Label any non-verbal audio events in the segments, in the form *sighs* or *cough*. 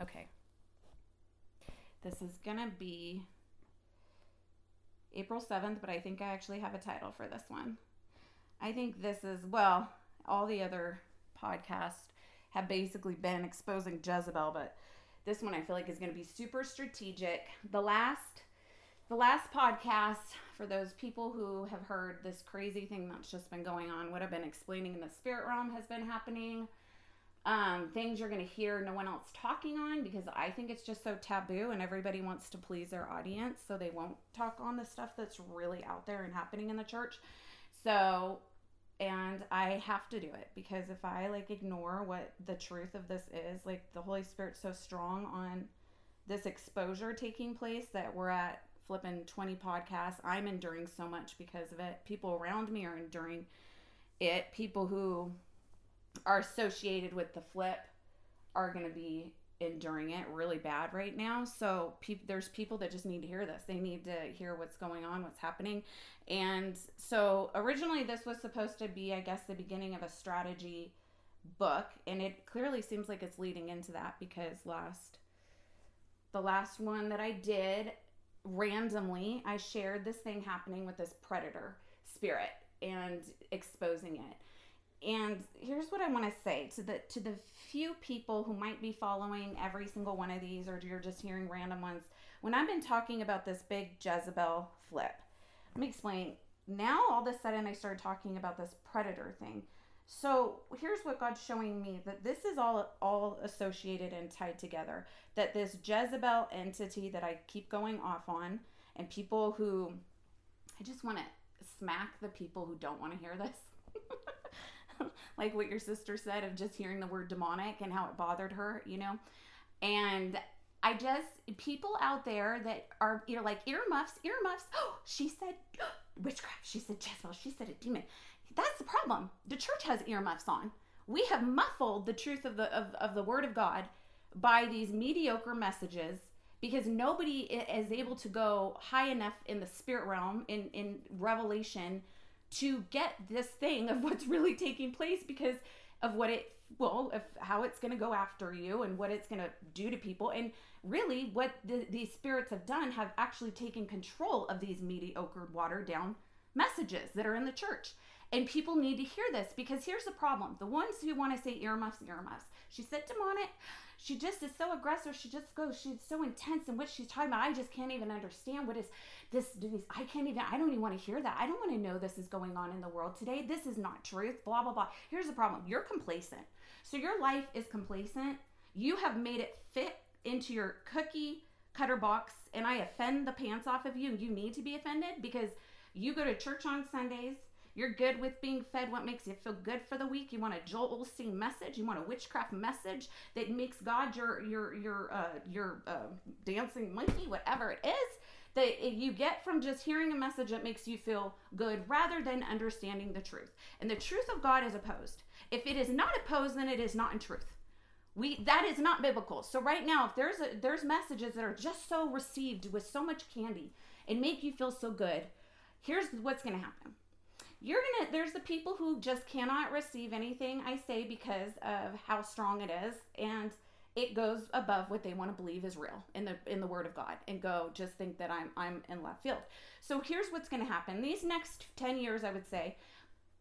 Okay. This is going to be April 7th, but I think I actually have a title for this one. I think this is, well, all the other podcasts have basically been exposing Jezebel, but this one I feel like is going to be super strategic. The last the last podcast for those people who have heard this crazy thing that's just been going on, what I've been explaining in the spirit realm has been happening. Um, things you're going to hear no one else talking on because I think it's just so taboo and everybody wants to please their audience, so they won't talk on the stuff that's really out there and happening in the church. So, and I have to do it because if I like ignore what the truth of this is, like the Holy Spirit's so strong on this exposure taking place that we're at flipping 20 podcasts. I'm enduring so much because of it. People around me are enduring it. People who are associated with the flip are going to be enduring it really bad right now. So pe- there's people that just need to hear this. They need to hear what's going on, what's happening. And so originally this was supposed to be, I guess, the beginning of a strategy book, and it clearly seems like it's leading into that because last the last one that I did randomly I shared this thing happening with this predator spirit and exposing it. And here's what I want to say to the to the few people who might be following every single one of these or you're just hearing random ones. When I've been talking about this big Jezebel flip, let me explain. Now all of a sudden I started talking about this predator thing. So here's what God's showing me that this is all all associated and tied together. That this Jezebel entity that I keep going off on, and people who I just want to smack the people who don't want to hear this. *laughs* like what your sister said of just hearing the word demonic and how it bothered her, you know? And I just people out there that are you know like earmuffs, earmuffs. Oh, *gasps* she said *gasps* witchcraft. She said Jezebel. She said a demon. That's the problem. The church has earmuffs on. We have muffled the truth of the of, of the word of God by these mediocre messages because nobody is able to go high enough in the spirit realm in in revelation to get this thing of what's really taking place because of what it well of how it's going to go after you and what it's going to do to people. And really what the, these spirits have done have actually taken control of these mediocre watered down messages that are in the church and people need to hear this because here's the problem. The ones who want to say earmuffs, earmuffs. She said demonic. She just is so aggressive. She just goes, she's so intense in what she's talking about. I just can't even understand what is this, this. I can't even, I don't even want to hear that. I don't want to know this is going on in the world today. This is not truth, blah, blah, blah. Here's the problem you're complacent. So your life is complacent. You have made it fit into your cookie cutter box, and I offend the pants off of you. You need to be offended because you go to church on Sundays you're good with being fed what makes you feel good for the week. You want a Joel Osteen message. You want a witchcraft message that makes God your your your uh, your uh, dancing monkey, whatever it is that you get from just hearing a message that makes you feel good rather than understanding the truth. And the truth of God is opposed. If it is not opposed, then it is not in truth. We that is not biblical. So right now, if there's a, there's messages that are just so received with so much candy and make you feel so good, here's what's going to happen you're gonna there's the people who just cannot receive anything i say because of how strong it is and it goes above what they want to believe is real in the in the word of god and go just think that i'm i'm in left field. So here's what's going to happen. These next 10 years i would say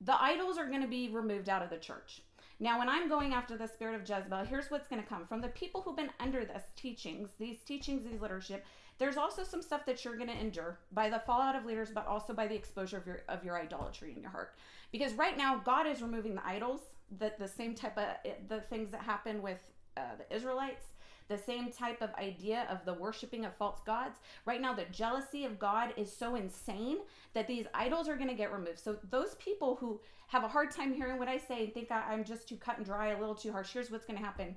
the idols are going to be removed out of the church now when i'm going after the spirit of jezebel here's what's going to come from the people who've been under this teachings these teachings these leadership there's also some stuff that you're going to endure by the fallout of leaders, but also by the exposure of your of your idolatry in your heart. Because right now, God is removing the idols, the the same type of the things that happen with uh, the Israelites, the same type of idea of the worshiping of false gods. Right now, the jealousy of God is so insane that these idols are going to get removed. So those people who have a hard time hearing what I say and think I, am just too cut and dry, a little too harsh. Here's what's going to happen.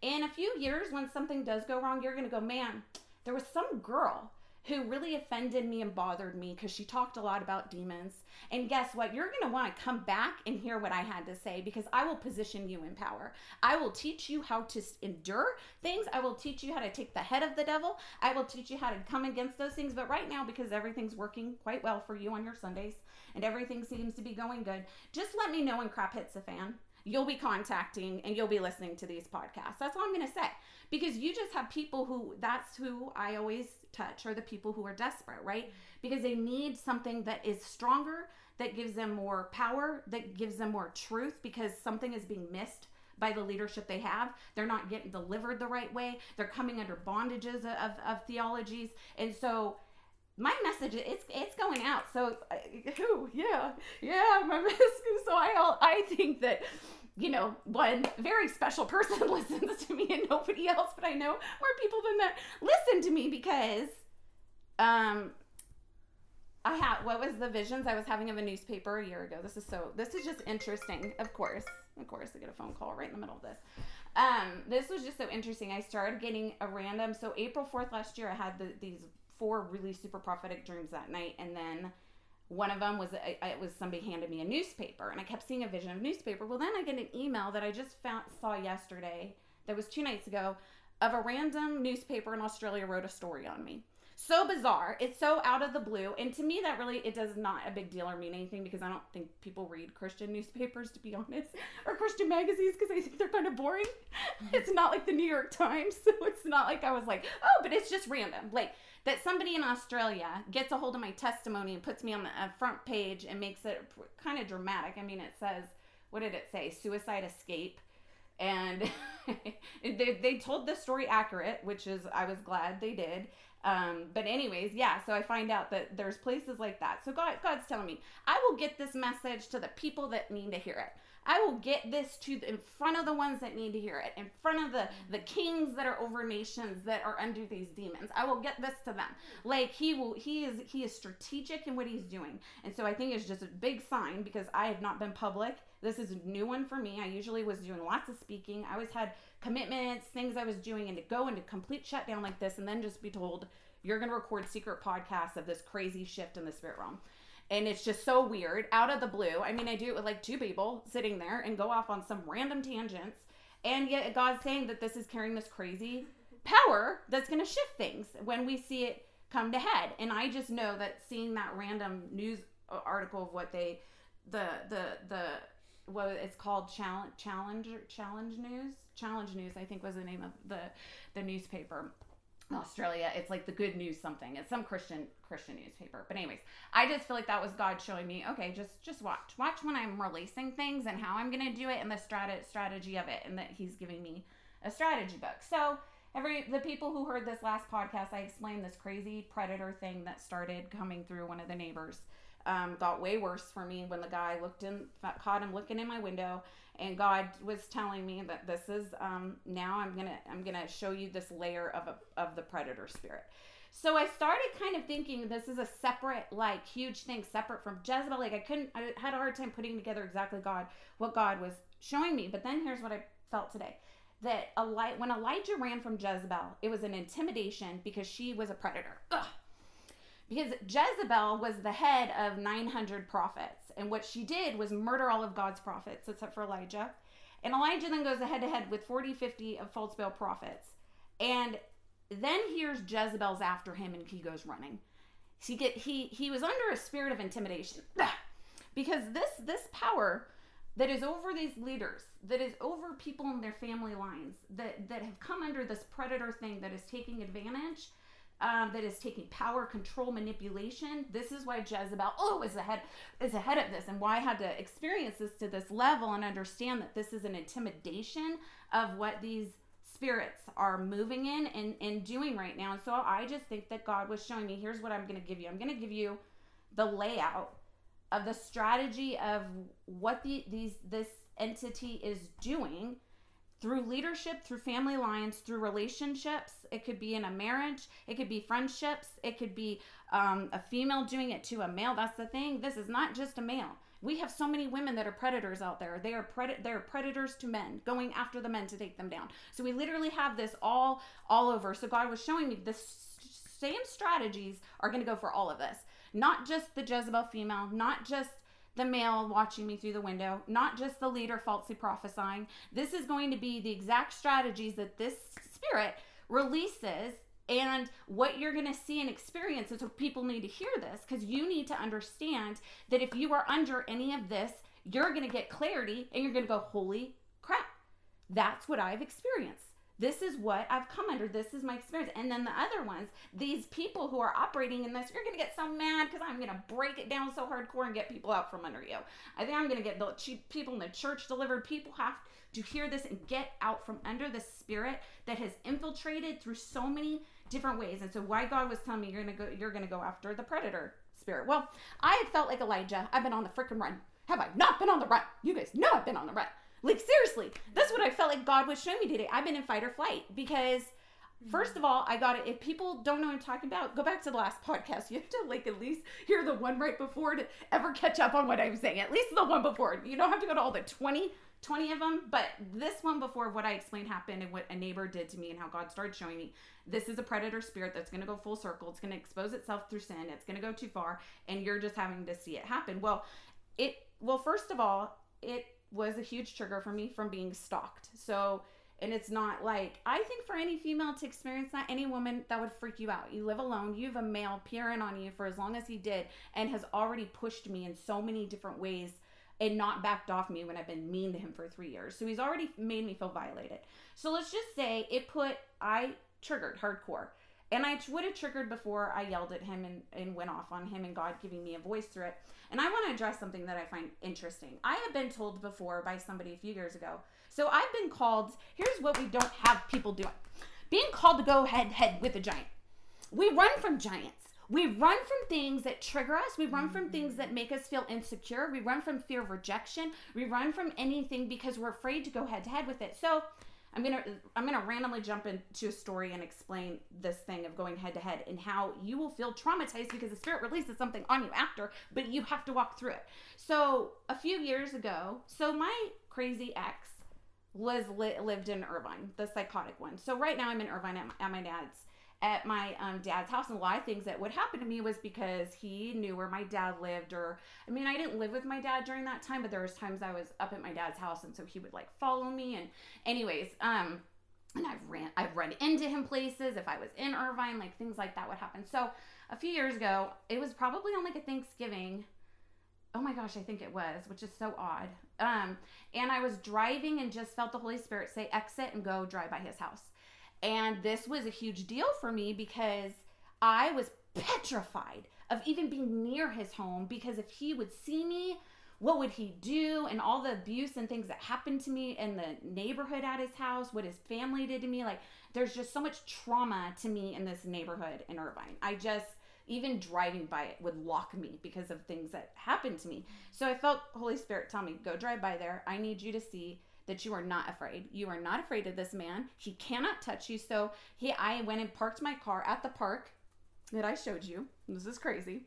In a few years, when something does go wrong, you're going to go, man, there was some girl who really offended me and bothered me because she talked a lot about demons. And guess what? You're going to want to come back and hear what I had to say because I will position you in power. I will teach you how to endure things. I will teach you how to take the head of the devil. I will teach you how to come against those things. But right now, because everything's working quite well for you on your Sundays and everything seems to be going good, just let me know when crap hits the fan you'll be contacting and you'll be listening to these podcasts. That's all I'm going to say. Because you just have people who, that's who I always touch, are the people who are desperate, right? Because they need something that is stronger, that gives them more power, that gives them more truth, because something is being missed by the leadership they have. They're not getting delivered the right way. They're coming under bondages of, of, of theologies. And so my message it's it's going out. So who? yeah, yeah, *laughs* my message. So I I think that you know one very special *laughs* person *laughs* listens to me and nobody else, but I know more people than that listen to me because um I had what was the visions I was having of a newspaper a year ago. This is so this is just interesting. Of course, of course, I get a phone call right in the middle of this. Um, this was just so interesting. I started getting a random. So April fourth last year, I had the, these four really super prophetic dreams that night, and then one of them was it was somebody handed me a newspaper, and I kept seeing a vision of newspaper. Well, then I get an email that I just found saw yesterday. That was two nights ago, of a random newspaper in Australia wrote a story on me so bizarre. It's so out of the blue. And to me, that really, it does not a big deal or mean anything because I don't think people read Christian newspapers, to be honest, or Christian magazines because I think they're kind of boring. Mm-hmm. It's not like the New York Times. *laughs* So it's not like I was like, oh, but it's just random. Like that somebody in Australia gets a hold of my testimony and puts me on the uh, front page and makes it kind of dramatic. I mean, it says, what did it say? Suicide escape and *laughs* they, they told the story accurate which is i was glad they did um, but anyways, yeah. So I find out that there's places like that. So God, God's telling me, I will get this message to the people that need to hear it. I will get this to the, in front of the ones that need to hear it, in front of the the kings that are over nations that are under these demons. I will get this to them. Like he will, he is he is strategic in what he's doing, and so I think it's just a big sign because I have not been public. This is a new one for me. I usually was doing lots of speaking. I always had commitments, things I was doing, and to go into complete shutdown like this, and then just be told you're going to record secret podcasts of this crazy shift in the spirit realm. And it's just so weird out of the blue. I mean, I do it with like two people sitting there and go off on some random tangents. And yet, God's saying that this is carrying this crazy power that's going to shift things when we see it come to head. And I just know that seeing that random news article of what they, the, the, the, what it's called challenge challenge challenge news challenge news i think was the name of the the newspaper Australia. It's like the good news something. It's some Christian Christian newspaper. But anyways, I just feel like that was God showing me, okay, just just watch. Watch when I'm releasing things and how I'm going to do it and the strat- strategy of it and that he's giving me a strategy book. So, every the people who heard this last podcast, I explained this crazy predator thing that started coming through one of the neighbors. Um, got way worse for me when the guy looked in, caught him looking in my window and God was telling me that this is um, now I'm gonna I'm gonna show you this layer of a, of the predator spirit. So I started kind of thinking this is a separate like huge thing separate from Jezebel. Like I couldn't I had a hard time putting together exactly God what God was showing me. But then here's what I felt today. That Eli- when Elijah ran from Jezebel, it was an intimidation because she was a predator. Ugh. Because Jezebel was the head of 900 prophets and what she did was murder all of God's prophets, except for Elijah. And Elijah then goes head to head with 40, 50 of false Baal prophets. And then here's Jezebel's after him and he goes running. He get he he was under a spirit of intimidation. because this this power that is over these leaders, that is over people in their family lines, that that have come under this predator thing that is taking advantage um, that is taking power, control, manipulation. This is why Jezebel, oh, is ahead is ahead of this, and why I had to experience this to this level and understand that this is an intimidation of what these spirits are moving in and, and doing right now. And so I just think that God was showing me here's what I'm going to give you. I'm going to give you the layout of the strategy of what the these this entity is doing through leadership, through family lines, through relationships. It could be in a marriage, it could be friendships, it could be um, a female doing it to a male. That's the thing. This is not just a male. We have so many women that are predators out there. They are pred- they're predators to men, going after the men to take them down. So we literally have this all all over. So God was showing me the same strategies are going to go for all of this. Not just the Jezebel female, not just the male watching me through the window, not just the leader falsely prophesying. This is going to be the exact strategies that this spirit releases and what you're going to see and experience is so people need to hear this because you need to understand that if you are under any of this you're going to get clarity and you're going to go, holy crap, that's what I've experienced. This is what I've come under. This is my experience. And then the other ones, these people who are operating in this, you're going to get so mad because I'm going to break it down so hardcore and get people out from under you. I think I'm going to get the people in the church delivered. People have to hear this and get out from under the spirit that has infiltrated through so many different ways. And so why God was telling me you're going to go you're going to go after the predator spirit. Well, I had felt like Elijah. I've been on the freaking run. Have I not been on the run? You guys know I've been on the run. Like seriously, that's what I felt like God was showing me today. I've been in fight or flight because First of all, I got it. If people don't know what I'm talking about, go back to the last *laughs* podcast. You have to like at least hear the one right before to ever catch up on what I'm saying. At least the one before. You don't have to go to all the 20, 20 of them. But this one before, what I explained happened and what a neighbor did to me and how God started showing me this is a predator spirit that's going to go full circle. It's going to expose itself through sin. It's going to go too far, and you're just having to see it happen. Well, it well first of all, it was a huge trigger for me from being stalked. So, and it's not like I think for any female to experience that, any woman that would freak you out. You live alone, you have a male peering on you for as long as he did, and has already pushed me in so many different ways and not backed off me when I've been mean to him for three years. So he's already made me feel violated. So let's just say it put I triggered hardcore. And I would have triggered before I yelled at him and, and went off on him and God giving me a voice through it. And I want to address something that I find interesting. I have been told before by somebody a few years ago. So I've been called, here's what we don't have people doing being called to go head head with a giant. We run from giants. We run from things that trigger us. We run from things that make us feel insecure. We run from fear of rejection. We run from anything because we're afraid to go head to head with it. So I'm gonna I'm gonna randomly jump into a story and explain this thing of going head to head and how you will feel traumatized because the spirit releases something on you after, but you have to walk through it. So a few years ago, so my crazy ex was li- lived in Irvine, the psychotic one. So right now I'm in Irvine at, at my dad's at my um, dad's house and a lot of things that would happen to me was because he knew where my dad lived or i mean i didn't live with my dad during that time but there was times i was up at my dad's house and so he would like follow me and anyways um and i've ran i've run into him places if i was in irvine like things like that would happen. So a few years ago it was probably on like a thanksgiving oh my gosh i think it was which is so odd um and i was driving and just felt the holy spirit say exit and go drive by his house and this was a huge deal for me because I was petrified of even being near his home because if he would see me, what would he do? And all the abuse and things that happened to me in the neighborhood at his house, what his family did to me. Like, there's just so much trauma to me in this neighborhood in Irvine. I just, even driving by it would lock me because of things that happened to me. So I felt Holy Spirit tell me, go drive by there. I need you to see that you are not afraid. You are not afraid of this man. He cannot touch you. So he I went and parked my car at the park that I showed you. This is crazy.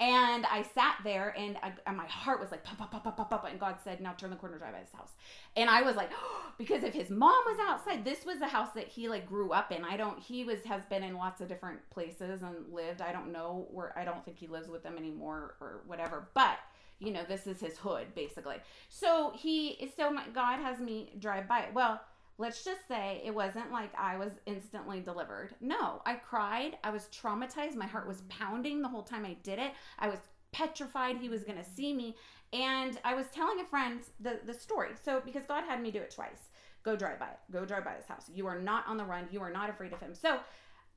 And I sat there and, I, and my heart was like, pop, pop, pop, pop, pop, pop. And God said, now turn the corner, drive by his house. And I was like, oh, *gasps* because if his mom was outside, this was the house that he like grew up in. I don't, he was, has been in lots of different places and lived. I don't know where, I don't think he lives with them anymore or whatever. But you know, this is his hood basically. So he, so my, God has me drive by. Well, let's just say it wasn't like I was instantly delivered. No, I cried. I was traumatized. My heart was pounding the whole time I did it. I was petrified he was going to see me. And I was telling a friend the, the story. So, because God had me do it twice go drive by it. Go drive by his house. You are not on the run. You are not afraid of him. So,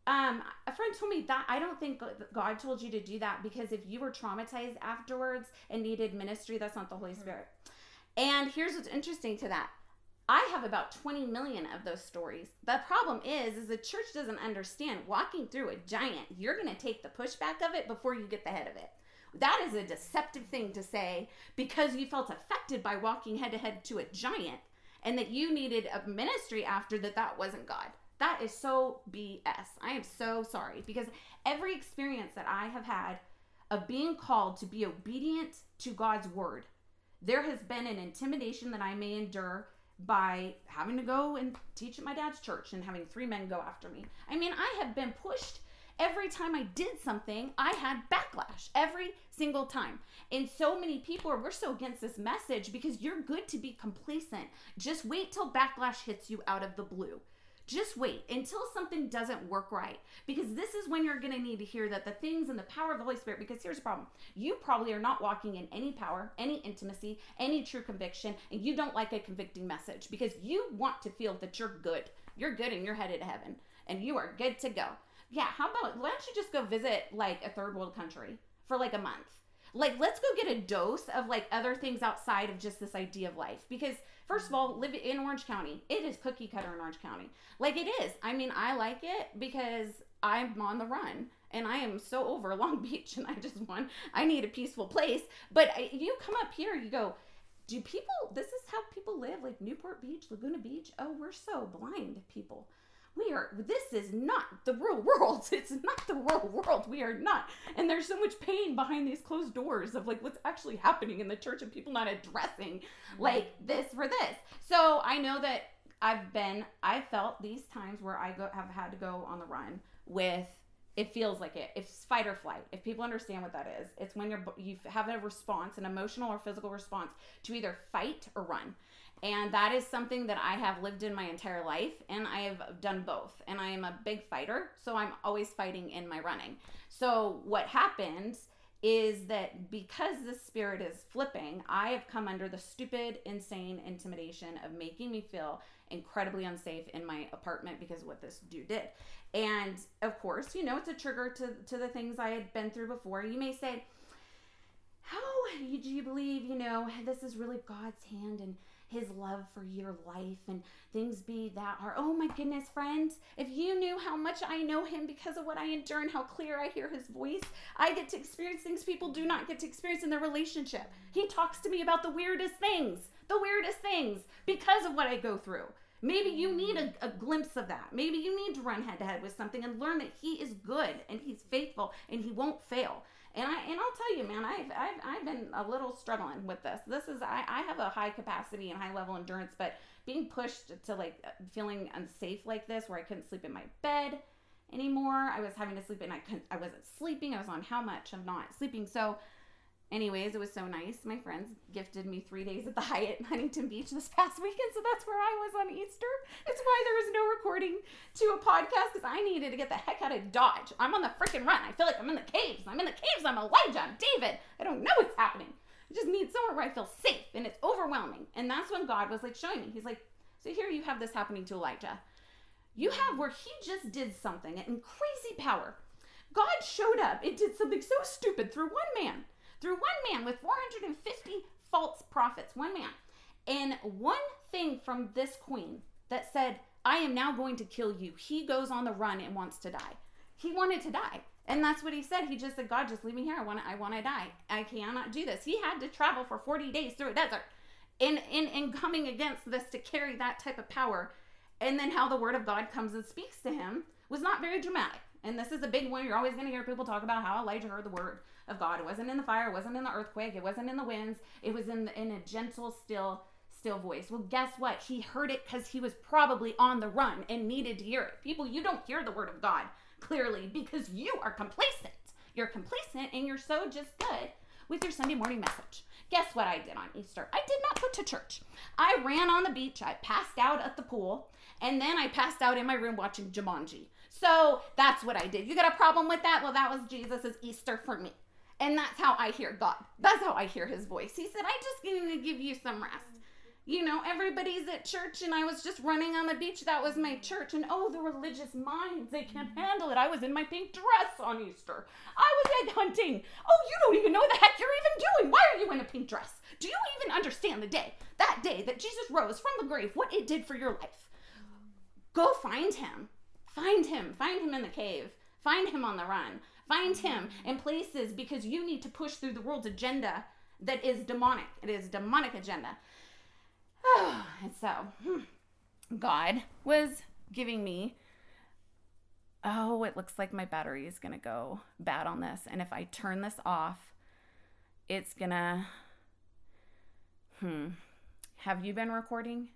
um, a friend told me that I don't think God told you to do that because if you were traumatized afterwards and needed ministry, that's not the Holy Spirit. And here's what's interesting to that. I have about 20 million of those stories. The problem is, is the church doesn't understand walking through a giant, you're going to take the pushback of it before you get the head of it. That is a deceptive thing to say because you felt affected by walking head to head to a giant and that you needed a ministry after that that wasn't God. That is so BS. I am so sorry because every experience that I have had of being called to be obedient to God's word, there has been an intimidation that I may endure by having to go and teach at my dad's church and having three men go after me. I mean, I have been pushed every time I did something, I had backlash every single time. And so many people are, we're so against this message because you're good to be complacent. Just wait till backlash hits you out of the blue. Just wait until something doesn't work right because this is when you're going to need to hear that the things and the power of the Holy Spirit. Because here's the problem you probably are not walking in any power, any intimacy, any true conviction, and you don't like a convicting message because you want to feel that you're good. You're good and you're headed to heaven and you are good to go. Yeah, how about why don't you just go visit like a third world country for like a month? Like, let's go get a dose of like other things outside of just this idea of life because First of all, mm-hmm. live in Orange County. It is cookie cutter in Orange County. Like it is. I mean, I like it because I'm on the run and I am so over *laughs* Long Beach and I just want I need a peaceful place. But uh, you come up here, you go, do people this is how people live like Newport Beach, Laguna Beach? Oh, we're so blind people we are this is not the real world. *laughs* It's not the real world. We are not. And there's so much pain behind these closed doors of like what's actually happening in the church and people not addressing mm-hmm. like this for this. So i know that i've been i felt these times where i go have had to go on the run with it feels like it. It's fight or flight. If people understand what that is it's when you're you have a response an emotional or physical response to either fight or run and that is something that I have lived in my entire life, and I have done both. And I am a big fighter, so I'm always fighting in my running. So, what happens is that because the spirit is flipping, I have come under the stupid, insane intimidation of making me feel incredibly unsafe in my apartment because of what this dude did. And of course, you know, it's a trigger to, to the things I had been through before. You may say, How do you believe, you know, this is really God's hand and his love for your life and things be that are. Oh my goodness, friends, if you knew how much I know him because of what I endure and how clear I hear his voice, I get to experience things people do not get to experience in their relationship. He talks to me about the weirdest things, the weirdest things because of what I go through. Maybe you need a, a, glimpse of that. Maybe you need to run head to head with something and learn that he is good and he's faithful and he won't fail. And I and I'll tell you, man, I've I've, I've been a little struggling with this. This is I, I have a high capacity and high level endurance, but being pushed to like feeling unsafe like this, where I couldn't sleep in my bed anymore. I was having to sleep and I couldn't. I wasn't sleeping. I was on how much of not sleeping. So Anyways, it was so nice. My friends gifted me three days at the Hyatt in Huntington Beach this past weekend, so that's where I was on Easter. It's why there was no recording to a podcast because I needed to get the heck out of Dodge. I'm on the freaking run. I feel like I'm in the caves. I'm in the caves. I'm Elijah. I'm David. I don't know what's happening. I just need somewhere where I feel safe, and it's overwhelming. And that's when God was like showing me. He's like, so here you have this happening to Elijah. You have where he just did something in crazy power. God showed up. It did something so stupid through one man through one man with 450 false prophets, one man. And one thing from this queen that said, I am now going to kill you. He goes on the run and wants to die. He wanted to die. And that's what he said. He just said, God, just leave me here. I want to, I want to die. I cannot do this. He had to travel for 40 days through a desert in, in, in coming against this to carry that type of power. And then how the word of God comes and speaks to him was not very dramatic. And this is a big one. You're always going to hear people talk about how Elijah heard the word of God. It wasn't in the fire, it wasn't in the earthquake, it wasn't in the winds. It was in in a gentle, still, still voice. Well, guess what? He heard it because he was probably on the run and needed to hear it. People, you don't hear the word of God clearly because you are complacent. You're complacent and you're so just good with your Sunday morning message. Guess what I did on Easter? I did not go to church. I ran on the beach. I passed out at the pool. And then I passed out in my room watching Jumanji. So that's what I did. You got a problem with that? Well, that was Jesus's Easter for me. And that's how I hear God. That's how I hear his voice. He said, I just need to give you some rest. You know, everybody's at church and I was just running on the beach. That was my church. And oh, the religious minds, they can't handle it. I was in my pink dress on Easter. I was egg hunting. Oh, you don't even know what the heck you're even doing. Why are you in a pink dress? Do you even understand the day, that day that Jesus rose from the grave, what it did for your life? Go find him. Find him. Find him in the cave. Find him on the run. Find him in places because you need to push through the world's agenda that is demonic. It is demonic agenda. Oh, *sighs* and so, hmm, God was giving me, oh, it looks like my battery is going to go bad on this. And if I turn this off, it's going to, hmm. Have you been recording?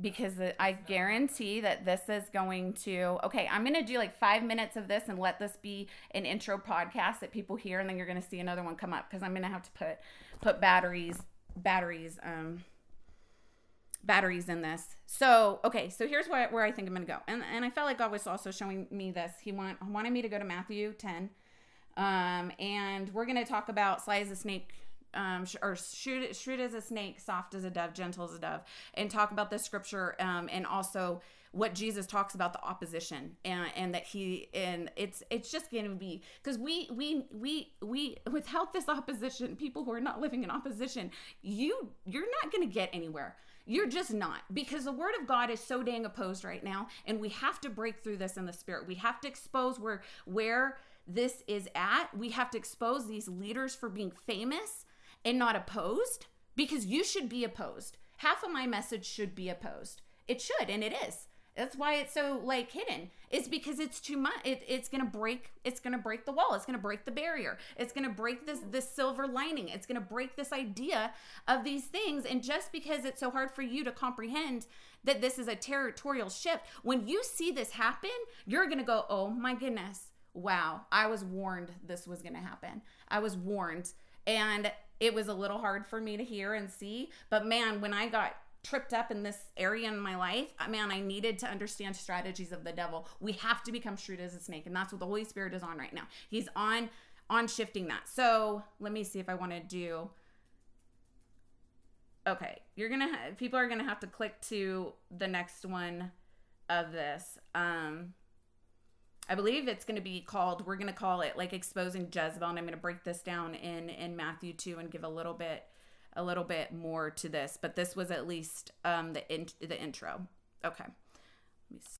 Because I guarantee that this is going to okay, I'm going to do like 5 minutes of this and let this be an intro podcast that people hear and then you're going to see another one come up cuz I'm going to have to put put batteries batteries um batteries in this. So, okay, so here's where, where I think I'm going to go. And, and I felt like God was also showing me this. He want, wanted me to go to Matthew 10. Um, and we're going to talk about as a snake, um, sh- or shrewd, shrewd as a snake, soft as a dove, gentle as a dove, and talk about the scripture um, and also what Jesus talks about the opposition and, and that he and it's it's just going to be because we we we we without this opposition people who are not living in opposition you you're not going to get anywhere you're just not because the word of God is so dang opposed right now and we have to break through this in the spirit. We have to expose where where this is at. We have to expose these leaders for being famous and not opposed because you should be opposed. Half of my message should be opposed. It should and it is. That's why it's so like hidden. It's because it's too much. It, it's gonna break. It's gonna break the wall. It's gonna break the barrier. It's gonna break this this silver lining. It's gonna break this idea of these things. And just because it's so hard for you to comprehend that this is a territorial shift, when you see this happen, you're gonna go, "Oh my goodness, wow! I was warned this was gonna happen. I was warned." And it was a little hard for me to hear and see, but man, when I got tripped up in this area in my life, man, I needed to understand strategies of the devil. We have to become shrewd as a snake, and that's what the Holy Spirit is on right now. He's on on shifting that. So let me see if I want to do. Okay, you're gonna ha- people are gonna have to click to the next one of this. Um, I believe it's going to be called. We're going to call it like exposing Jezebel, and I'm going to break this down in in Matthew two and give a little bit a little bit more to this, but this was at least um, the in- the intro. Okay.